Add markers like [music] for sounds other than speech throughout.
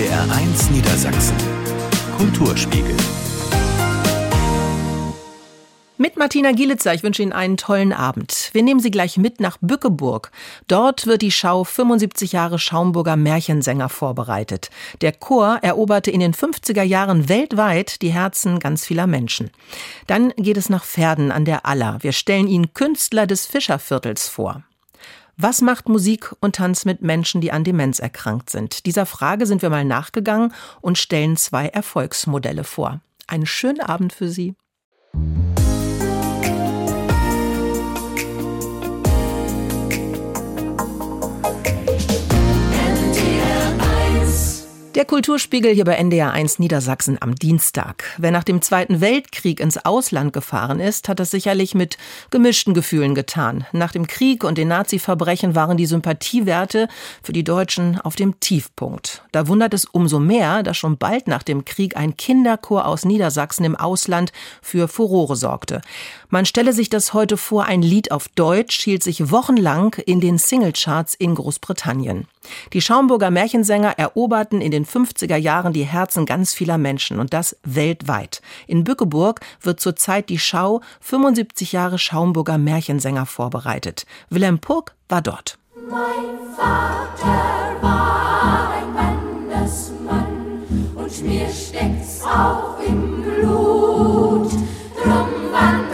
NDR1 Niedersachsen. Kulturspiegel. Mit Martina Gielitzer, ich wünsche Ihnen einen tollen Abend. Wir nehmen Sie gleich mit nach Bückeburg. Dort wird die Schau 75 Jahre Schaumburger Märchensänger vorbereitet. Der Chor eroberte in den 50er Jahren weltweit die Herzen ganz vieler Menschen. Dann geht es nach Pferden an der Aller. Wir stellen Ihnen Künstler des Fischerviertels vor. Was macht Musik und Tanz mit Menschen, die an Demenz erkrankt sind? Dieser Frage sind wir mal nachgegangen und stellen zwei Erfolgsmodelle vor. Einen schönen Abend für Sie. Der Kulturspiegel hier bei NDR 1 Niedersachsen am Dienstag. Wer nach dem Zweiten Weltkrieg ins Ausland gefahren ist, hat das sicherlich mit gemischten Gefühlen getan. Nach dem Krieg und den Nazi-Verbrechen waren die Sympathiewerte für die Deutschen auf dem Tiefpunkt. Da wundert es umso mehr, dass schon bald nach dem Krieg ein Kinderchor aus Niedersachsen im Ausland für Furore sorgte. Man stelle sich das heute vor, ein Lied auf Deutsch hielt sich wochenlang in den Singlecharts in Großbritannien. Die Schaumburger Märchensänger eroberten in den 50er Jahren die Herzen ganz vieler Menschen und das weltweit. In Bückeburg wird zurzeit die Schau 75 Jahre Schaumburger Märchensänger vorbereitet. Wilhelm Purk war dort. Mein Vater war ein Mannesmann und mir steckt's auch im Blut. Drum wandere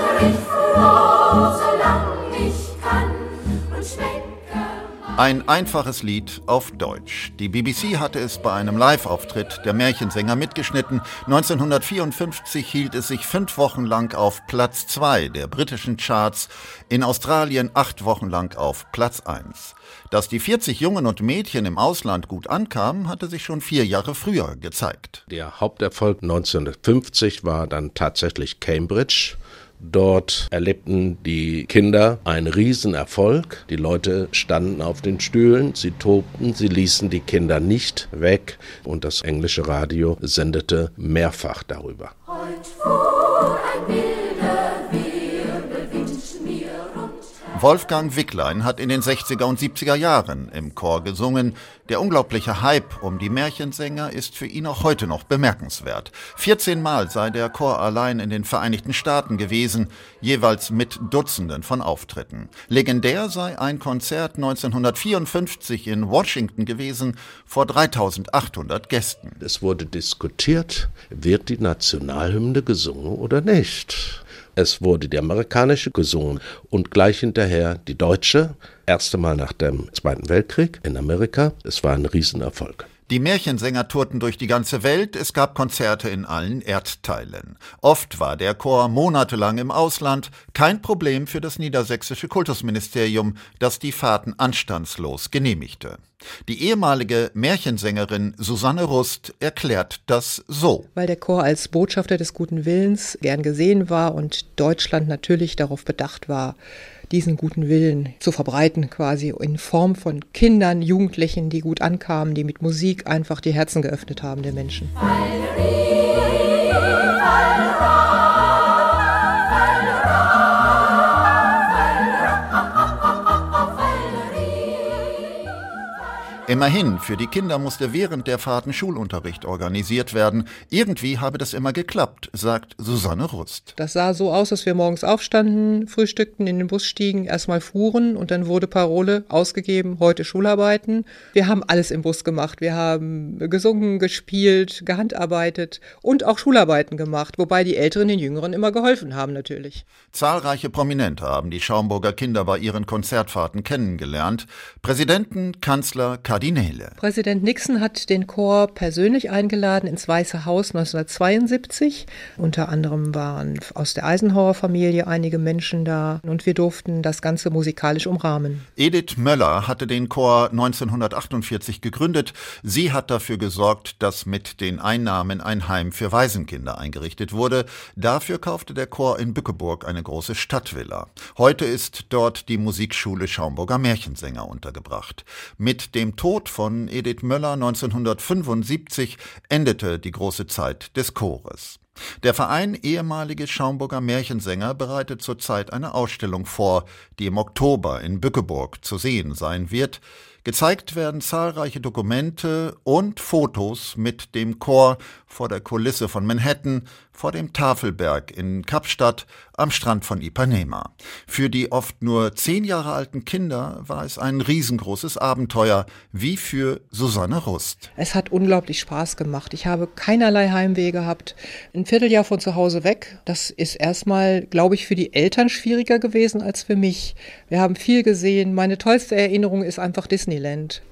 Ein einfaches Lied auf Deutsch. Die BBC hatte es bei einem Live-Auftritt der Märchensänger mitgeschnitten. 1954 hielt es sich fünf Wochen lang auf Platz zwei der britischen Charts, in Australien acht Wochen lang auf Platz eins. Dass die 40 Jungen und Mädchen im Ausland gut ankamen, hatte sich schon vier Jahre früher gezeigt. Der Haupterfolg 1950 war dann tatsächlich Cambridge. Dort erlebten die Kinder einen Riesenerfolg. Die Leute standen auf den Stühlen, sie tobten, sie ließen die Kinder nicht weg und das englische Radio sendete mehrfach darüber. Heut fuhr ein wilder Wolfgang Wicklein hat in den 60er und 70er Jahren im Chor gesungen. Der unglaubliche Hype um die Märchensänger ist für ihn auch heute noch bemerkenswert. 14 Mal sei der Chor allein in den Vereinigten Staaten gewesen, jeweils mit Dutzenden von Auftritten. Legendär sei ein Konzert 1954 in Washington gewesen vor 3800 Gästen. Es wurde diskutiert, wird die Nationalhymne gesungen oder nicht. Es wurde die amerikanische gesungen und gleich hinterher die deutsche. Erste Mal nach dem Zweiten Weltkrieg in Amerika. Es war ein Riesenerfolg. Die Märchensänger tourten durch die ganze Welt, es gab Konzerte in allen Erdteilen. Oft war der Chor monatelang im Ausland, kein Problem für das niedersächsische Kultusministerium, das die Fahrten anstandslos genehmigte. Die ehemalige Märchensängerin Susanne Rust erklärt das so. weil der Chor als Botschafter des guten Willens gern gesehen war und Deutschland natürlich darauf bedacht war, diesen guten Willen zu verbreiten, quasi in Form von Kindern, Jugendlichen, die gut ankamen, die mit Musik einfach die Herzen geöffnet haben der Menschen. Immerhin, für die Kinder musste während der Fahrten Schulunterricht organisiert werden. Irgendwie habe das immer geklappt, sagt Susanne Rust. Das sah so aus, dass wir morgens aufstanden, frühstückten, in den Bus stiegen, erstmal fuhren und dann wurde Parole ausgegeben, heute Schularbeiten. Wir haben alles im Bus gemacht. Wir haben gesungen, gespielt, gehandarbeitet und auch Schularbeiten gemacht, wobei die Älteren den Jüngeren immer geholfen haben natürlich. Zahlreiche Prominente haben die Schaumburger Kinder bei ihren Konzertfahrten kennengelernt. Präsidenten, Kanzler, Kardinäle. Präsident Nixon hat den Chor persönlich eingeladen ins Weiße Haus 1972. Unter anderem waren aus der Eisenhower-Familie einige Menschen da und wir durften das Ganze musikalisch umrahmen. Edith Möller hatte den Chor 1948 gegründet. Sie hat dafür gesorgt, dass mit den Einnahmen ein Heim für Waisenkinder eingerichtet wurde. Dafür kaufte der Chor in Bückeburg eine große Stadtvilla. Heute ist dort die Musikschule Schaumburger Märchensänger untergebracht. Mit dem Tod von Edith Möller 1975 endete die große Zeit des Chores. Der Verein ehemalige Schaumburger Märchensänger bereitet zurzeit eine Ausstellung vor, die im Oktober in Bückeburg zu sehen sein wird. Gezeigt werden zahlreiche Dokumente und Fotos mit dem Chor vor der Kulisse von Manhattan, vor dem Tafelberg in Kapstadt am Strand von Ipanema. Für die oft nur zehn Jahre alten Kinder war es ein riesengroßes Abenteuer, wie für Susanne Rust. Es hat unglaublich Spaß gemacht. Ich habe keinerlei Heimweh gehabt. Ein Vierteljahr von zu Hause weg, das ist erstmal, glaube ich, für die Eltern schwieriger gewesen als für mich. Wir haben viel gesehen. Meine tollste Erinnerung ist einfach Disneyland.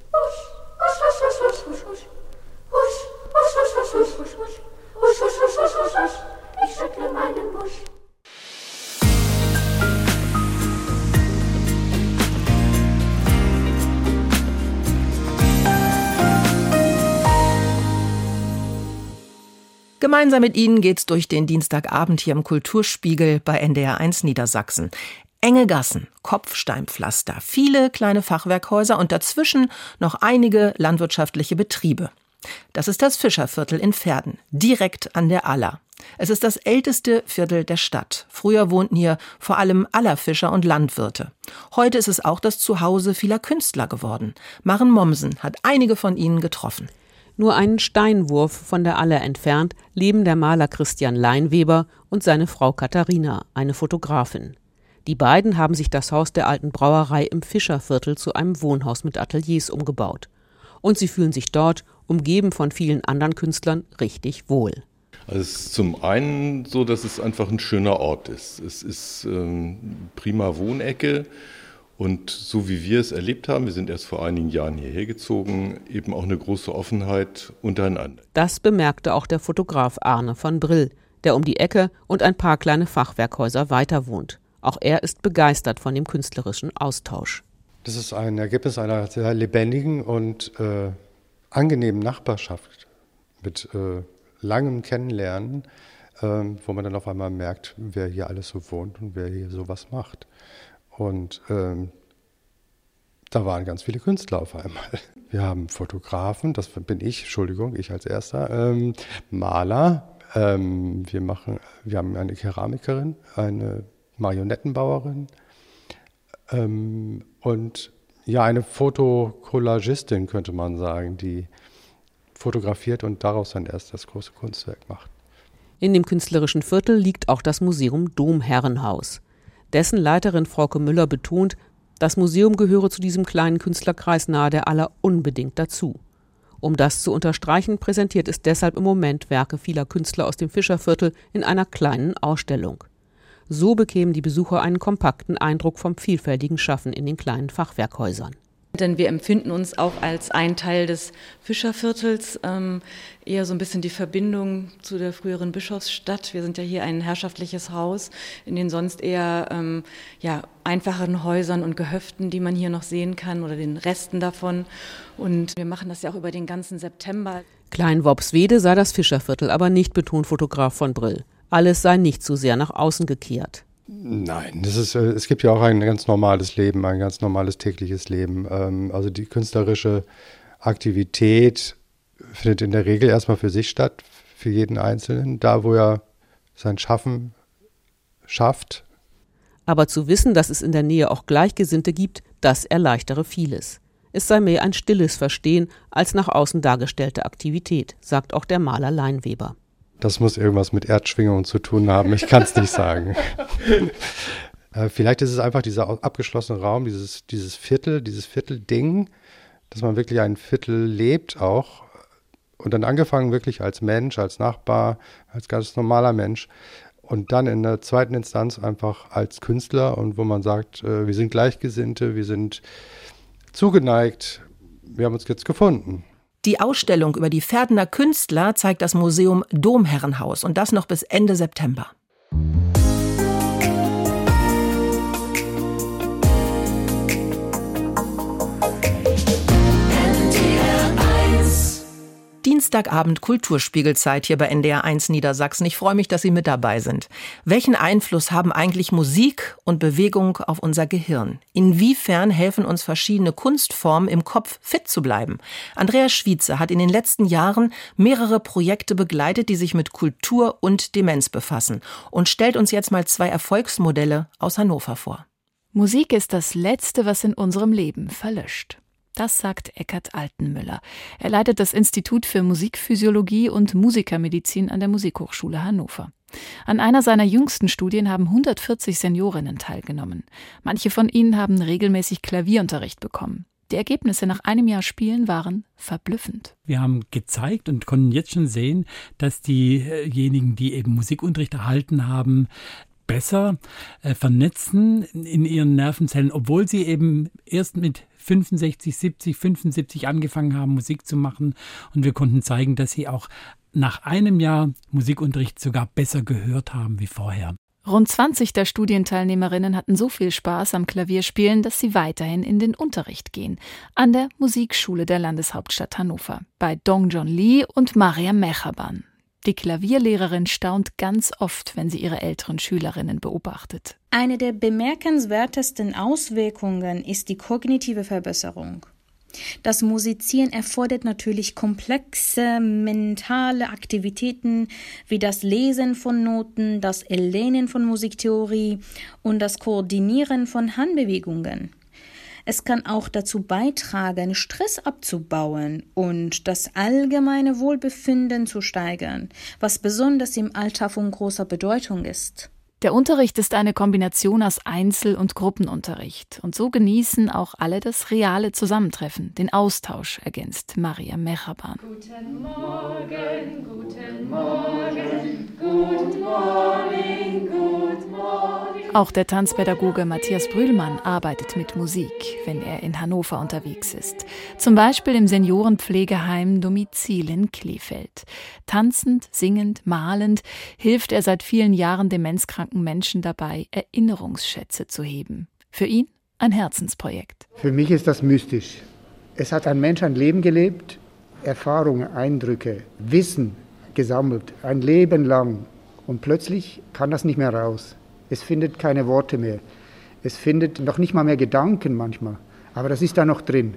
Gemeinsam mit Ihnen geht's durch den Dienstagabend hier im Kulturspiegel bei NDR 1 Niedersachsen. Enge Gassen, Kopfsteinpflaster, viele kleine Fachwerkhäuser und dazwischen noch einige landwirtschaftliche Betriebe. Das ist das Fischerviertel in Verden, direkt an der Aller. Es ist das älteste Viertel der Stadt. Früher wohnten hier vor allem Allerfischer und Landwirte. Heute ist es auch das Zuhause vieler Künstler geworden. Maren Mommsen hat einige von ihnen getroffen. Nur einen Steinwurf von der Aller entfernt leben der Maler Christian Leinweber und seine Frau Katharina, eine Fotografin. Die beiden haben sich das Haus der alten Brauerei im Fischerviertel zu einem Wohnhaus mit Ateliers umgebaut. Und sie fühlen sich dort, umgeben von vielen anderen Künstlern, richtig wohl. Also es ist zum einen so, dass es einfach ein schöner Ort ist. Es ist ähm, prima Wohnecke und so wie wir es erlebt haben, wir sind erst vor einigen Jahren hierher gezogen, eben auch eine große Offenheit untereinander. Das bemerkte auch der Fotograf Arne von Brill, der um die Ecke und ein paar kleine Fachwerkhäuser weiter wohnt. Auch er ist begeistert von dem künstlerischen Austausch. Das ist ein Ergebnis einer sehr lebendigen und äh, angenehmen Nachbarschaft mit äh, langem Kennenlernen, äh, wo man dann auf einmal merkt, wer hier alles so wohnt und wer hier sowas macht. Und ähm, da waren ganz viele Künstler auf einmal. [laughs] Wir haben Fotografen, das bin ich, Entschuldigung, ich als erster, ähm, Maler, ähm, wir, machen, wir haben eine Keramikerin, eine Marionettenbauerin ähm, und ja, eine Fotokollagistin könnte man sagen, die fotografiert und daraus dann erst das große Kunstwerk macht. In dem künstlerischen Viertel liegt auch das Museum Domherrenhaus. Dessen Leiterin Frauke Müller betont, das Museum gehöre zu diesem kleinen Künstlerkreis nahe der Aller unbedingt dazu. Um das zu unterstreichen, präsentiert es deshalb im Moment Werke vieler Künstler aus dem Fischerviertel in einer kleinen Ausstellung. So bekämen die Besucher einen kompakten Eindruck vom vielfältigen Schaffen in den kleinen Fachwerkhäusern. Denn wir empfinden uns auch als ein Teil des Fischerviertels, ähm, eher so ein bisschen die Verbindung zu der früheren Bischofsstadt. Wir sind ja hier ein herrschaftliches Haus in den sonst eher ähm, ja, einfacheren Häusern und Gehöften, die man hier noch sehen kann oder den Resten davon. Und wir machen das ja auch über den ganzen September. Klein Wobswede sei das Fischerviertel, aber nicht betont Fotograf von Brill. Alles sei nicht zu sehr nach außen gekehrt. Nein, das ist, äh, es gibt ja auch ein ganz normales Leben, ein ganz normales tägliches Leben. Ähm, also die künstlerische Aktivität findet in der Regel erstmal für sich statt, für jeden Einzelnen, da wo er sein Schaffen schafft. Aber zu wissen, dass es in der Nähe auch Gleichgesinnte gibt, das erleichtere vieles. Es sei mehr ein stilles Verstehen als nach außen dargestellte Aktivität, sagt auch der Maler Leinweber. Das muss irgendwas mit Erdschwingungen zu tun haben. Ich kann es nicht sagen. [laughs] äh, vielleicht ist es einfach dieser abgeschlossene Raum, dieses, dieses Viertel, dieses Viertelding, dass man wirklich ein Viertel lebt auch. Und dann angefangen wirklich als Mensch, als Nachbar, als ganz normaler Mensch. Und dann in der zweiten Instanz einfach als Künstler und wo man sagt, äh, wir sind Gleichgesinnte, wir sind zugeneigt, wir haben uns jetzt gefunden. Die Ausstellung über die Verdener Künstler zeigt das Museum Domherrenhaus und das noch bis Ende September. Dienstagabend Kulturspiegelzeit hier bei NDR 1 Niedersachsen. Ich freue mich, dass Sie mit dabei sind. Welchen Einfluss haben eigentlich Musik und Bewegung auf unser Gehirn? Inwiefern helfen uns verschiedene Kunstformen im Kopf fit zu bleiben? Andreas Schwiezer hat in den letzten Jahren mehrere Projekte begleitet, die sich mit Kultur und Demenz befassen und stellt uns jetzt mal zwei Erfolgsmodelle aus Hannover vor. Musik ist das Letzte, was in unserem Leben verlöscht. Das sagt Eckhard Altenmüller. Er leitet das Institut für Musikphysiologie und Musikermedizin an der Musikhochschule Hannover. An einer seiner jüngsten Studien haben 140 Seniorinnen teilgenommen. Manche von ihnen haben regelmäßig Klavierunterricht bekommen. Die Ergebnisse nach einem Jahr Spielen waren verblüffend. Wir haben gezeigt und konnten jetzt schon sehen, dass diejenigen, die eben Musikunterricht erhalten haben, besser äh, vernetzen in ihren Nervenzellen, obwohl sie eben erst mit 65, 70, 75 angefangen haben, Musik zu machen. Und wir konnten zeigen, dass sie auch nach einem Jahr Musikunterricht sogar besser gehört haben wie vorher. Rund 20 der Studienteilnehmerinnen hatten so viel Spaß am Klavierspielen, dass sie weiterhin in den Unterricht gehen. An der Musikschule der Landeshauptstadt Hannover. Bei Dong John Lee und Maria Mechaban. Die Klavierlehrerin staunt ganz oft, wenn sie ihre älteren Schülerinnen beobachtet. Eine der bemerkenswertesten Auswirkungen ist die kognitive Verbesserung. Das Musizieren erfordert natürlich komplexe mentale Aktivitäten wie das Lesen von Noten, das Erlernen von Musiktheorie und das Koordinieren von Handbewegungen. Es kann auch dazu beitragen, Stress abzubauen und das allgemeine Wohlbefinden zu steigern, was besonders im Alter von großer Bedeutung ist. Der Unterricht ist eine Kombination aus Einzel- und Gruppenunterricht. Und so genießen auch alle das reale Zusammentreffen, den Austausch, ergänzt Maria Mechaban. Guten Morgen, guten Morgen, good morning, good morning. Auch der Tanzpädagoge Matthias Brühlmann arbeitet mit Musik, wenn er in Hannover unterwegs ist. Zum Beispiel im Seniorenpflegeheim Domizil in Kleefeld. Tanzend, singend, malend hilft er seit vielen Jahren demenzkranken kranken Menschen dabei, Erinnerungsschätze zu heben. Für ihn ein Herzensprojekt. Für mich ist das mystisch. Es hat ein Mensch ein Leben gelebt, Erfahrungen, Eindrücke, Wissen gesammelt, ein Leben lang. Und plötzlich kann das nicht mehr raus. Es findet keine Worte mehr. Es findet noch nicht mal mehr Gedanken manchmal. Aber das ist da noch drin.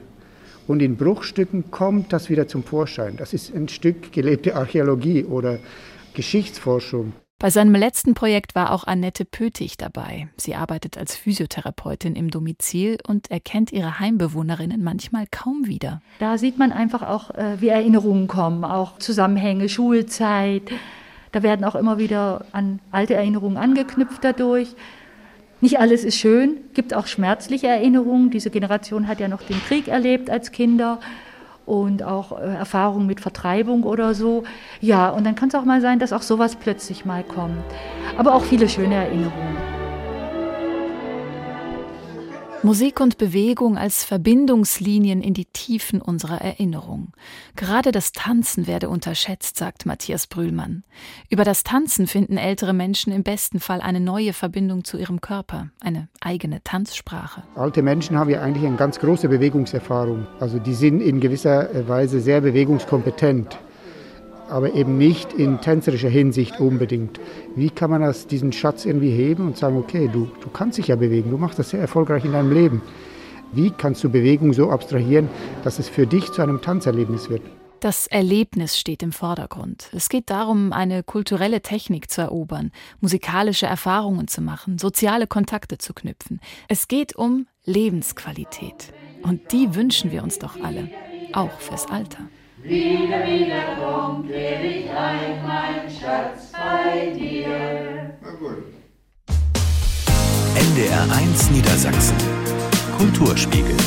Und in Bruchstücken kommt das wieder zum Vorschein. Das ist ein Stück gelebte Archäologie oder Geschichtsforschung. Bei seinem letzten Projekt war auch Annette Pötig dabei. Sie arbeitet als Physiotherapeutin im Domizil und erkennt ihre Heimbewohnerinnen manchmal kaum wieder. Da sieht man einfach auch, äh, wie Erinnerungen kommen, auch Zusammenhänge, Schulzeit. Da werden auch immer wieder an alte Erinnerungen angeknüpft dadurch. Nicht alles ist schön, gibt auch schmerzliche Erinnerungen. Diese Generation hat ja noch den Krieg erlebt als Kinder und auch äh, Erfahrungen mit Vertreibung oder so. Ja, und dann kann es auch mal sein, dass auch sowas plötzlich mal kommt. Aber auch viele schöne Erinnerungen. Musik und Bewegung als Verbindungslinien in die Tiefen unserer Erinnerung. Gerade das Tanzen werde unterschätzt, sagt Matthias Brühlmann. Über das Tanzen finden ältere Menschen im besten Fall eine neue Verbindung zu ihrem Körper, eine eigene Tanzsprache. Alte Menschen haben ja eigentlich eine ganz große Bewegungserfahrung. Also die sind in gewisser Weise sehr bewegungskompetent aber eben nicht in tänzerischer Hinsicht unbedingt. Wie kann man das, diesen Schatz irgendwie heben und sagen, okay, du, du kannst dich ja bewegen, du machst das sehr erfolgreich in deinem Leben. Wie kannst du Bewegung so abstrahieren, dass es für dich zu einem Tanzerlebnis wird? Das Erlebnis steht im Vordergrund. Es geht darum, eine kulturelle Technik zu erobern, musikalische Erfahrungen zu machen, soziale Kontakte zu knüpfen. Es geht um Lebensqualität. Und die wünschen wir uns doch alle, auch fürs Alter. Wieder, wieder komm, kehr ich ein, mein Schatz bei dir. NDR 1 Niedersachsen. Kulturspiegel.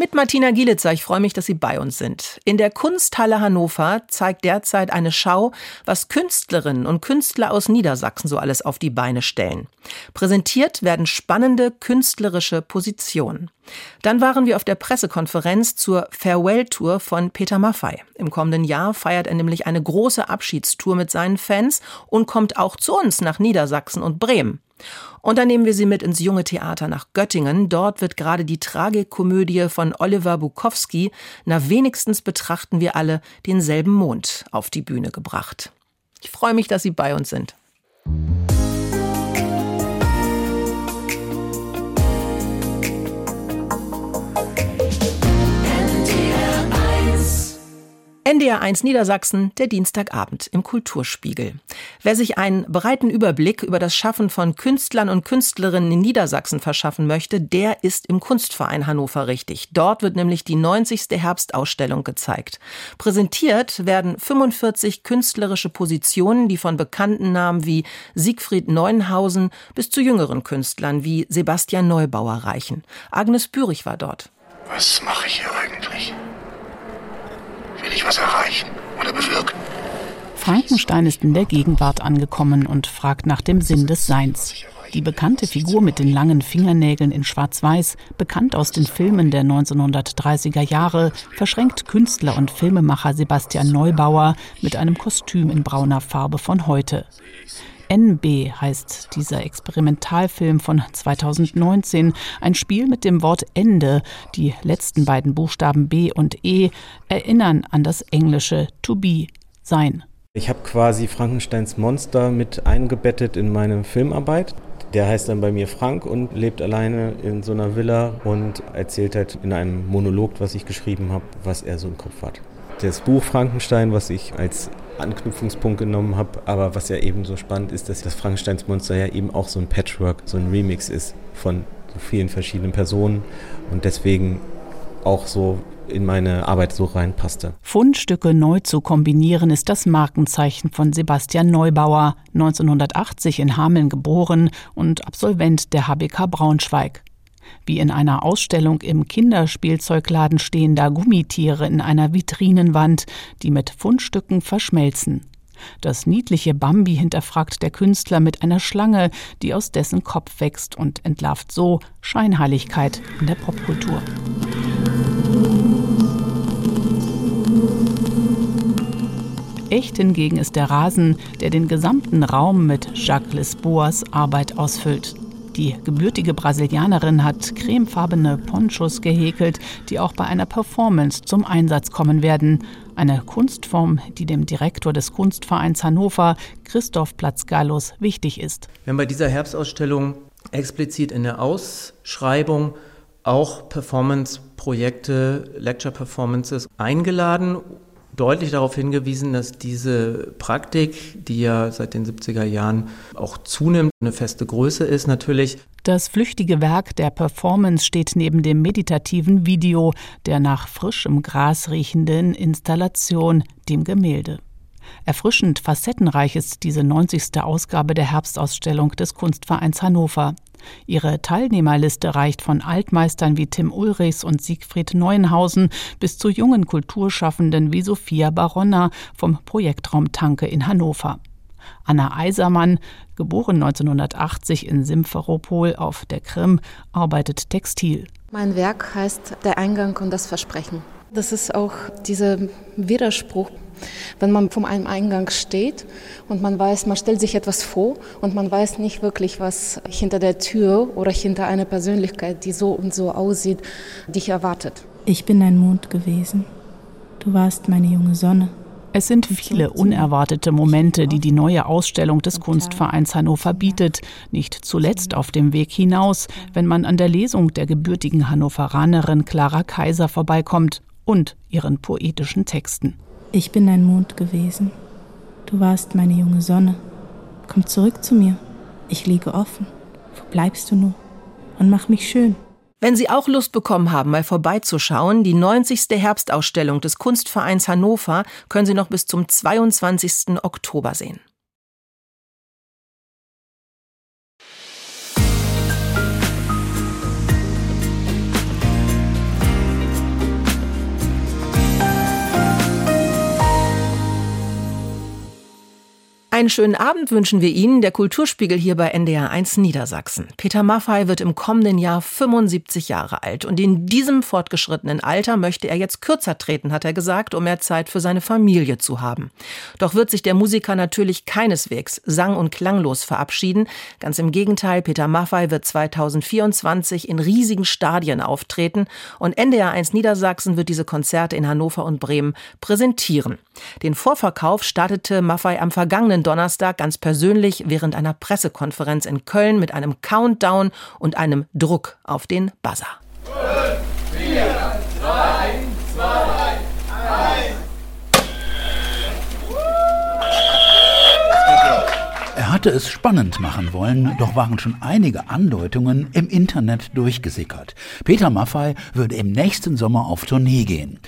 Mit Martina Gielitzer, ich freue mich, dass Sie bei uns sind. In der Kunsthalle Hannover zeigt derzeit eine Schau, was Künstlerinnen und Künstler aus Niedersachsen so alles auf die Beine stellen. Präsentiert werden spannende künstlerische Positionen. Dann waren wir auf der Pressekonferenz zur Farewell-Tour von Peter Maffei. Im kommenden Jahr feiert er nämlich eine große Abschiedstour mit seinen Fans und kommt auch zu uns nach Niedersachsen und Bremen. Und dann nehmen wir sie mit ins junge Theater nach Göttingen. Dort wird gerade die Tragikomödie von Oliver Bukowski, na wenigstens betrachten wir alle denselben Mond, auf die Bühne gebracht. Ich freue mich, dass Sie bei uns sind. NDR 1 Niedersachsen, der Dienstagabend im Kulturspiegel. Wer sich einen breiten Überblick über das Schaffen von Künstlern und Künstlerinnen in Niedersachsen verschaffen möchte, der ist im Kunstverein Hannover richtig. Dort wird nämlich die 90. Herbstausstellung gezeigt. Präsentiert werden 45 künstlerische Positionen, die von bekannten Namen wie Siegfried Neuenhausen bis zu jüngeren Künstlern wie Sebastian Neubauer reichen. Agnes Bürich war dort. Was mache ich hier eigentlich? Will ich was erreichen oder bewirken? Frankenstein ist in der Gegenwart angekommen und fragt nach dem Sinn des Seins. Die bekannte Figur mit den langen Fingernägeln in Schwarz-Weiß, bekannt aus den Filmen der 1930er Jahre, verschränkt Künstler und Filmemacher Sebastian Neubauer mit einem Kostüm in brauner Farbe von heute. NB heißt dieser Experimentalfilm von 2019, ein Spiel mit dem Wort Ende. Die letzten beiden Buchstaben B und E erinnern an das englische to be, sein. Ich habe quasi Frankensteins Monster mit eingebettet in meine Filmarbeit. Der heißt dann bei mir Frank und lebt alleine in so einer Villa und erzählt halt in einem Monolog, was ich geschrieben habe, was er so im Kopf hat. Das Buch Frankenstein, was ich als Anknüpfungspunkt genommen habe. Aber was ja eben so spannend ist, dass das Frankensteins Monster ja eben auch so ein Patchwork, so ein Remix ist von so vielen verschiedenen Personen und deswegen auch so in meine Arbeit so reinpasste. Fundstücke neu zu kombinieren ist das Markenzeichen von Sebastian Neubauer, 1980 in Hameln geboren und Absolvent der HBK Braunschweig wie in einer Ausstellung im Kinderspielzeugladen stehender Gummitiere in einer Vitrinenwand, die mit Fundstücken verschmelzen. Das niedliche Bambi hinterfragt der Künstler mit einer Schlange, die aus dessen Kopf wächst und entlarvt so Scheinheiligkeit in der Popkultur. Echt hingegen ist der Rasen, der den gesamten Raum mit Jacques Lisboas Arbeit ausfüllt. Die gebürtige Brasilianerin hat cremefarbene Ponchos gehäkelt, die auch bei einer Performance zum Einsatz kommen werden. Eine Kunstform, die dem Direktor des Kunstvereins Hannover, Christoph Platz-Gallus, wichtig ist. Wir haben bei dieser Herbstausstellung explizit in der Ausschreibung auch Performance-Projekte, Lecture-Performances eingeladen deutlich darauf hingewiesen, dass diese Praktik, die ja seit den 70er Jahren auch zunimmt, eine feste Größe ist natürlich. Das flüchtige Werk der Performance steht neben dem meditativen Video der nach frischem Gras riechenden Installation, dem Gemälde. Erfrischend facettenreich ist diese 90. Ausgabe der Herbstausstellung des Kunstvereins Hannover. Ihre Teilnehmerliste reicht von Altmeistern wie Tim Ulrichs und Siegfried Neuenhausen bis zu jungen Kulturschaffenden wie Sophia Baronna vom Projektraum Tanke in Hannover. Anna Eisermann, geboren 1980 in Simferopol auf der Krim, arbeitet Textil. Mein Werk heißt Der Eingang und das Versprechen. Das ist auch dieser Widerspruch wenn man vor einem Eingang steht und man weiß, man stellt sich etwas vor und man weiß nicht wirklich, was hinter der Tür oder hinter einer Persönlichkeit, die so und so aussieht, dich erwartet. Ich bin ein Mond gewesen. Du warst meine junge Sonne. Es sind viele unerwartete Momente, die die neue Ausstellung des Kunstvereins Hannover bietet, nicht zuletzt auf dem Weg hinaus, wenn man an der Lesung der gebürtigen Hannoveranerin Clara Kaiser vorbeikommt und ihren poetischen Texten. Ich bin dein Mond gewesen. Du warst meine junge Sonne. Komm zurück zu mir. Ich liege offen. Wo bleibst du nur? Und mach mich schön. Wenn Sie auch Lust bekommen haben, mal vorbeizuschauen, die 90. Herbstausstellung des Kunstvereins Hannover können Sie noch bis zum 22. Oktober sehen. Einen schönen Abend wünschen wir Ihnen, der Kulturspiegel hier bei NDR 1 Niedersachsen. Peter Maffei wird im kommenden Jahr 75 Jahre alt und in diesem fortgeschrittenen Alter möchte er jetzt kürzer treten, hat er gesagt, um mehr Zeit für seine Familie zu haben. Doch wird sich der Musiker natürlich keineswegs sang- und klanglos verabschieden. Ganz im Gegenteil, Peter Maffei wird 2024 in riesigen Stadien auftreten und NDR 1 Niedersachsen wird diese Konzerte in Hannover und Bremen präsentieren. Den Vorverkauf startete Maffei am vergangenen Donnerstag ganz persönlich während einer Pressekonferenz in Köln mit einem Countdown und einem Druck auf den Buzzer. Fünf, vier, drei, hatte es spannend machen wollen, doch waren schon einige Andeutungen im Internet durchgesickert. Peter Maffay würde im nächsten Sommer auf Tournee gehen.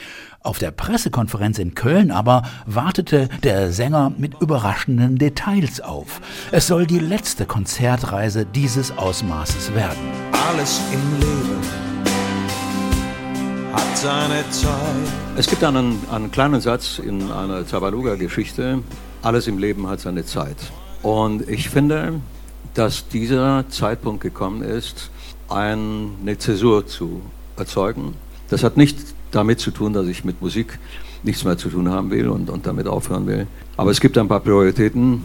Auf der Pressekonferenz in Köln aber wartete der Sänger mit überraschenden Details auf. Es soll die letzte Konzertreise dieses Ausmaßes werden. Alles im Leben hat seine Zeit. Es gibt einen, einen kleinen Satz in einer Tabaluga-Geschichte, alles im Leben hat seine Zeit. Und ich finde, dass dieser Zeitpunkt gekommen ist, eine Zäsur zu erzeugen. Das hat nicht damit zu tun, dass ich mit Musik nichts mehr zu tun haben will und, und damit aufhören will. Aber es gibt ein paar Prioritäten,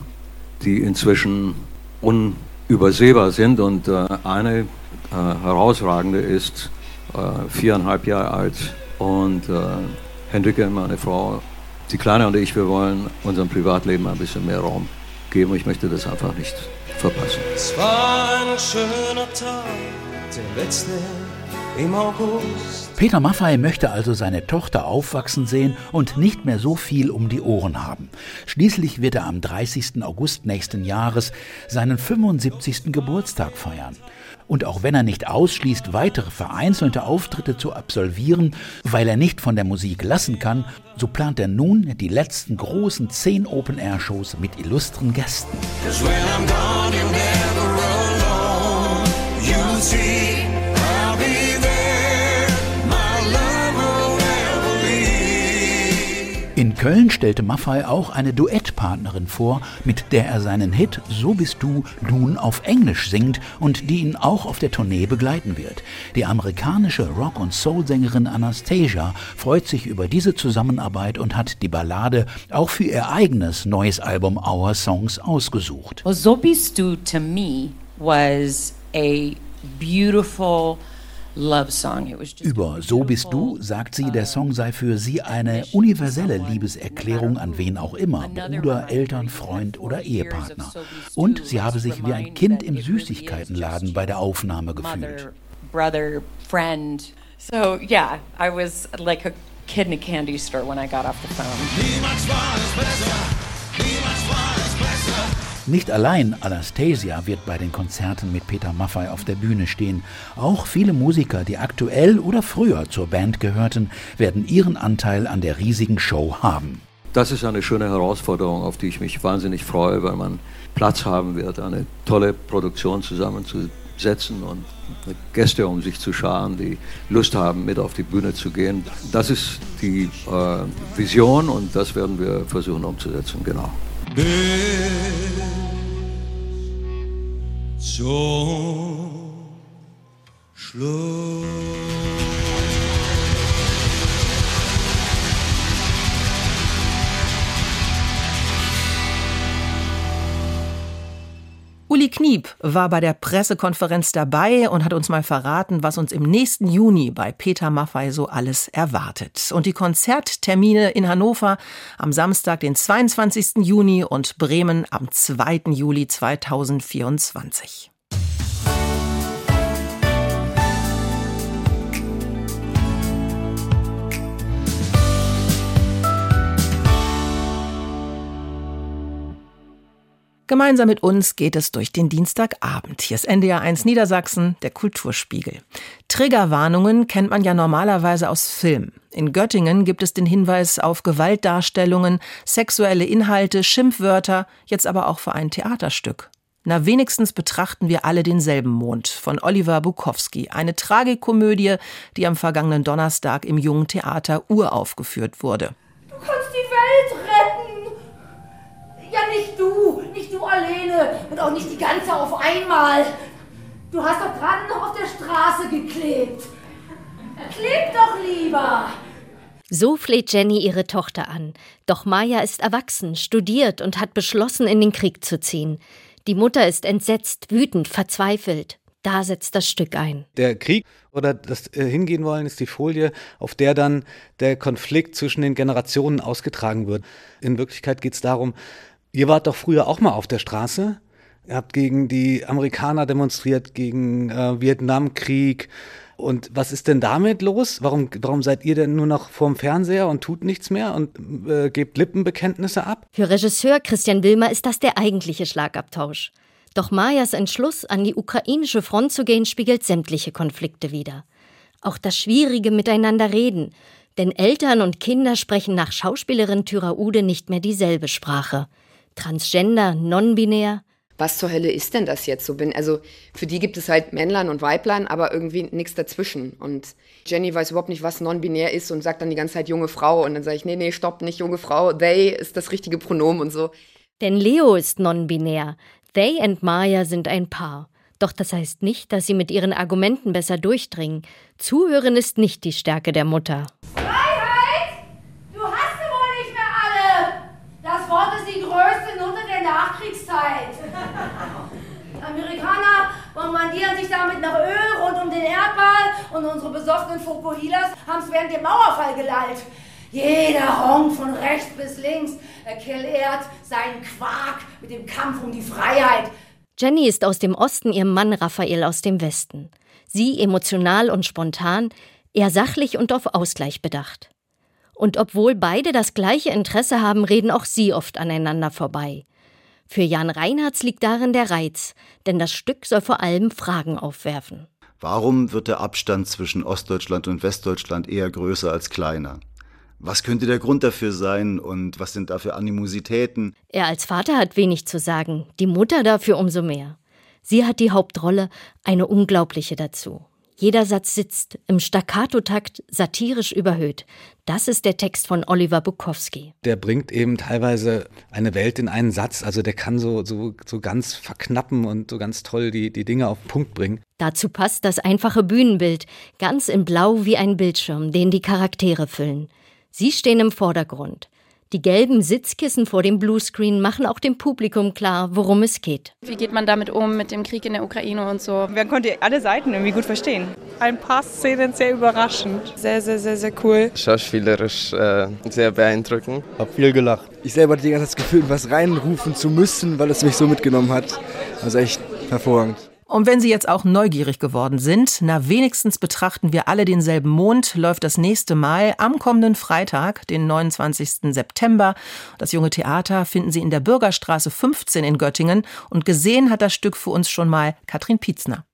die inzwischen unübersehbar sind und äh, eine äh, herausragende ist äh, viereinhalb Jahre alt und äh, Hendrike, meine Frau, die Kleine und ich, wir wollen unserem Privatleben ein bisschen mehr Raum geben. Ich möchte das einfach nicht verpassen. Es war ein schöner Tag, der letzte im August. Peter Maffay möchte also seine Tochter aufwachsen sehen und nicht mehr so viel um die Ohren haben. Schließlich wird er am 30. August nächsten Jahres seinen 75. Geburtstag feiern. Und auch wenn er nicht ausschließt, weitere vereinzelte Auftritte zu absolvieren, weil er nicht von der Musik lassen kann, so plant er nun die letzten großen zehn Open-Air-Shows mit illustren Gästen. In Köln stellte Maffay auch eine Duettpartnerin vor, mit der er seinen Hit So bist du nun auf Englisch singt und die ihn auch auf der Tournee begleiten wird. Die amerikanische Rock- und Soul-Sängerin Anastasia freut sich über diese Zusammenarbeit und hat die Ballade auch für ihr eigenes neues Album Our Songs ausgesucht. Well, so bist du to me was a beautiful über So bist du sagt sie, der Song sei für sie eine universelle Liebeserklärung an wen auch immer, Bruder, Eltern, Freund oder Ehepartner. Und sie habe sich wie ein Kind im Süßigkeitenladen bei der Aufnahme gefühlt. Brother, friend. So yeah, I was like a kid in a candy store when I got off the phone. Nicht allein Anastasia wird bei den Konzerten mit Peter Maffay auf der Bühne stehen. Auch viele Musiker, die aktuell oder früher zur Band gehörten, werden ihren Anteil an der riesigen Show haben. Das ist eine schöne Herausforderung, auf die ich mich wahnsinnig freue, weil man Platz haben wird, eine tolle Produktion zusammenzusetzen und Gäste um sich zu scharen, die Lust haben, mit auf die Bühne zu gehen. Das ist die äh, Vision und das werden wir versuchen umzusetzen, genau. Zum Schluss. Uli Kniep war bei der Pressekonferenz dabei und hat uns mal verraten, was uns im nächsten Juni bei Peter Maffay so alles erwartet. Und die Konzerttermine in Hannover am Samstag, den 22. Juni und Bremen am 2. Juli 2024. Gemeinsam mit uns geht es durch den Dienstagabend. Hier ist NDR 1 Niedersachsen, der Kulturspiegel. Triggerwarnungen kennt man ja normalerweise aus Filmen. In Göttingen gibt es den Hinweis auf Gewaltdarstellungen, sexuelle Inhalte, Schimpfwörter, jetzt aber auch für ein Theaterstück. Na, wenigstens betrachten wir alle denselben Mond von Oliver Bukowski, eine Tragikomödie, die am vergangenen Donnerstag im Jungen Theater uraufgeführt wurde. Du kannst die Welt retten! Ja, nicht alleine und auch nicht die ganze auf einmal. Du hast doch gerade noch auf der Straße geklebt. Kleb doch lieber! So fleht Jenny ihre Tochter an. Doch Maya ist erwachsen, studiert und hat beschlossen, in den Krieg zu ziehen. Die Mutter ist entsetzt, wütend, verzweifelt. Da setzt das Stück ein. Der Krieg oder das äh, Hingehen wollen ist die Folie, auf der dann der Konflikt zwischen den Generationen ausgetragen wird. In Wirklichkeit geht es darum, ihr wart doch früher auch mal auf der Straße. Ihr habt gegen die Amerikaner demonstriert, gegen äh, Vietnamkrieg. Und was ist denn damit los? Warum, warum seid ihr denn nur noch vorm Fernseher und tut nichts mehr und äh, gebt Lippenbekenntnisse ab? Für Regisseur Christian Wilmer ist das der eigentliche Schlagabtausch. Doch Mayas Entschluss, an die ukrainische Front zu gehen, spiegelt sämtliche Konflikte wider. Auch das schwierige Miteinander reden, denn Eltern und Kinder sprechen nach Schauspielerin Tyraude nicht mehr dieselbe Sprache. Transgender, non-binär. Was zur Hölle ist denn das jetzt so? Bin, also für die gibt es halt Männlein und Weiblein, aber irgendwie nichts dazwischen. Und Jenny weiß überhaupt nicht, was non-binär ist und sagt dann die ganze Zeit junge Frau. Und dann sage ich, nee, nee, stopp, nicht junge Frau. They ist das richtige Pronomen und so. Denn Leo ist non-binär. They and Maya sind ein Paar. Doch das heißt nicht, dass sie mit ihren Argumenten besser durchdringen. Zuhören ist nicht die Stärke der Mutter. Freiheit! Du hast sie wohl nicht mehr alle! Das Wort ist die größte Note der Nachkriegszeit. Bombardieren sich damit nach Öl rund um den Erdball und unsere besoffenen Fokuhilas haben es während dem Mauerfall gelallt. Jeder Hong von rechts bis links erklärt seinen Quark mit dem Kampf um die Freiheit. Jenny ist aus dem Osten, ihr Mann Raphael aus dem Westen. Sie emotional und spontan, er sachlich und auf Ausgleich bedacht. Und obwohl beide das gleiche Interesse haben, reden auch sie oft aneinander vorbei. Für Jan Reinhardt liegt darin der Reiz, denn das Stück soll vor allem Fragen aufwerfen. Warum wird der Abstand zwischen Ostdeutschland und Westdeutschland eher größer als kleiner? Was könnte der Grund dafür sein und was sind da für Animositäten? Er als Vater hat wenig zu sagen, die Mutter dafür umso mehr. Sie hat die Hauptrolle, eine unglaubliche dazu. Jeder Satz sitzt, im Staccato-Takt satirisch überhöht. Das ist der Text von Oliver Bukowski. Der bringt eben teilweise eine Welt in einen Satz. Also der kann so, so, so ganz verknappen und so ganz toll die, die Dinge auf den Punkt bringen. Dazu passt das einfache Bühnenbild, ganz in Blau wie ein Bildschirm, den die Charaktere füllen. Sie stehen im Vordergrund. Die gelben Sitzkissen vor dem Bluescreen machen auch dem Publikum klar, worum es geht. Wie geht man damit um mit dem Krieg in der Ukraine und so? Man konnte alle Seiten irgendwie gut verstehen. Ein paar Szenen sehr überraschend. Sehr, sehr, sehr, sehr cool. Schauspielerisch äh, sehr beeindruckend. Hab viel gelacht. Ich selber hatte die ganze Zeit das Gefühl, was reinrufen zu müssen, weil es mich so mitgenommen hat. Also echt hervorragend. Und wenn Sie jetzt auch neugierig geworden sind, na wenigstens betrachten wir alle denselben Mond, läuft das nächste Mal am kommenden Freitag, den 29. September. Das junge Theater finden Sie in der Bürgerstraße 15 in Göttingen und gesehen hat das Stück für uns schon mal Katrin Pietzner.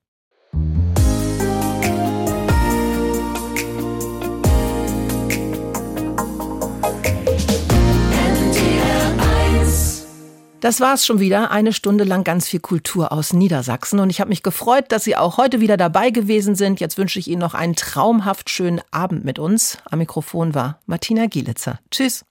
Das war's schon wieder. Eine Stunde lang ganz viel Kultur aus Niedersachsen. Und ich habe mich gefreut, dass Sie auch heute wieder dabei gewesen sind. Jetzt wünsche ich Ihnen noch einen traumhaft schönen Abend mit uns. Am Mikrofon war Martina Gielitzer. Tschüss.